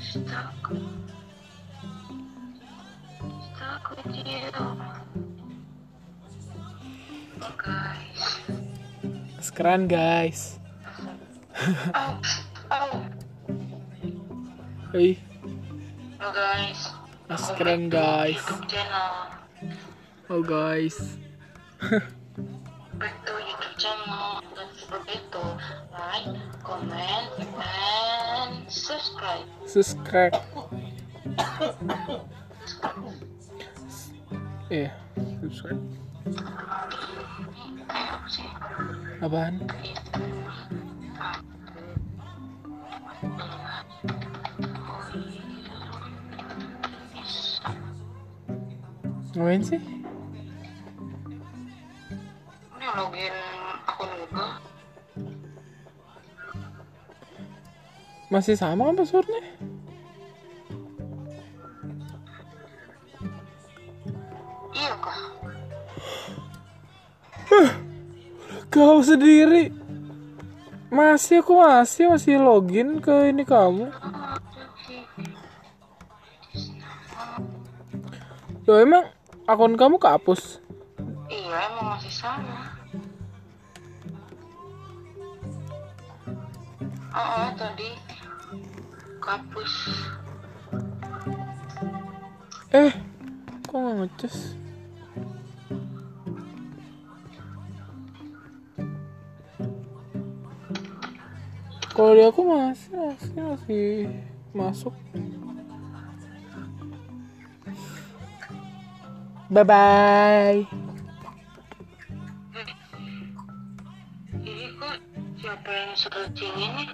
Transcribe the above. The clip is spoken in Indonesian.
Stuck guys. Sekarang guys. Oh, oh. Hei, Oh guys. Sekarang, guys. Oh guys. Back to YouTube channel. Don't like, comment, subscribe. Iya, subscribe. Apaan? Ngapain? Ini login akun Google. Masih sama kan passwordnya? Iya kah? Kau sendiri. Masih aku masih masih login ke ini kamu. Loh emang akun kamu kehapus? Iya emang masih sama. Oh, oh tadi kapus. Eh, kok nggak ngecas? Kalau di aku masih masih masih masuk. Bye bye. Ini kok siapa yang searching ini?